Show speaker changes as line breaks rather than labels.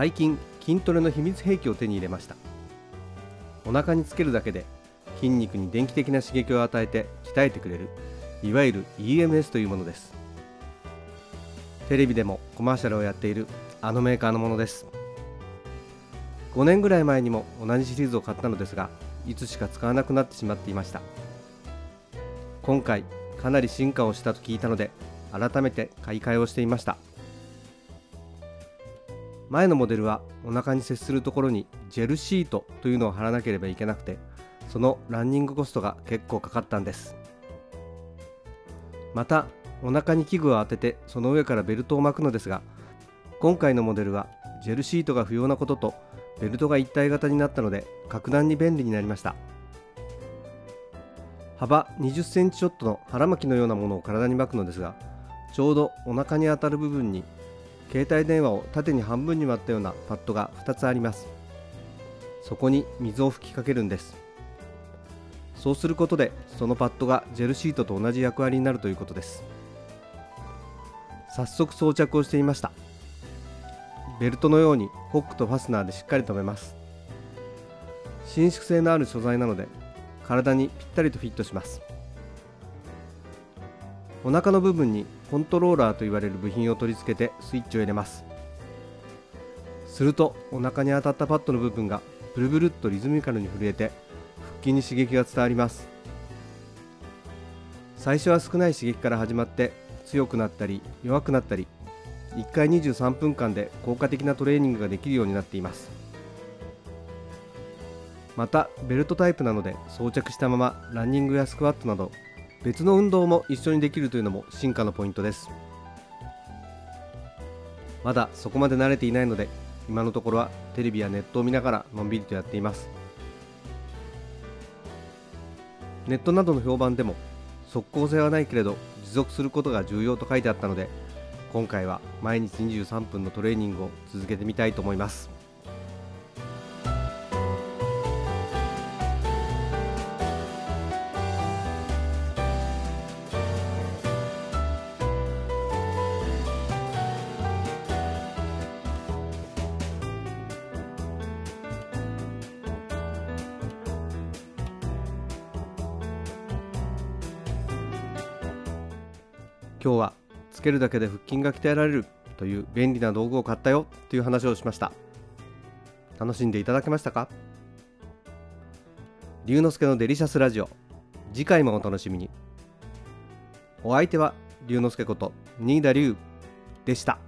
最近筋トレの秘密兵器を手に入れました。お腹につけるだけで筋肉に電気的な刺激を与えて鍛えてくれるいわゆる EMS というものです。テレビでもコマーシャルをやっているあのメーカーのものです。5年ぐらい前にも同じシリーズを買ったのですがいつしか使わなくなってしまっていました。今回かなり進化をしたと聞いたので改めて買い替えをしていました。前のモデルはお腹に接するところにジェルシートというのを貼らなければいけなくてそのランニングコストが結構かかったんです。またお腹に器具を当ててその上からベルトを巻くのですが今回のモデルはジェルシートが不要なこととベルトが一体型になったので格段に便利になりました。幅20センチちょっとの腹巻きのようなものを体に巻くのですがちょうどお腹に当たる部分に携帯電話を縦に半分に割ったようなパッドが2つあります。そこに水を吹きかけるんです。そうすることでそのパッドがジェルシートと同じ役割になるということです。早速装着をしていました。ベルトのようにホックとファスナーでしっかり留めます。伸縮性のある素材なので体にぴったりとフィットします。お腹の部分にコントローラーと言われる部品を取り付けてスイッチを入れます。するとお腹に当たったパッドの部分がブルブルっとリズミカルに震えて腹筋に刺激が伝わります。最初は少ない刺激から始まって強くなったり弱くなったり1回23分間で効果的なトレーニングができるようになっています。またベルトタイプなので装着したままランニングやスクワットなど別の運動も一緒にできるというのも進化のポイントです。まだそこまで慣れていないので今のところはテレビやネットを見ながらのんびりとやっています。ネットなどの評判でも即効性はないけれど持続することが重要と書いてあったので今回は毎日23分のトレーニングを続けてみたいと思います。今日はつけるだけで腹筋が鍛えられるという便利な道具を買ったよという話をしました。楽しんでいただけましたか？龍之介のデリシャスラジオ。次回もお楽しみに。お相手は龍之介こと新田龍でした。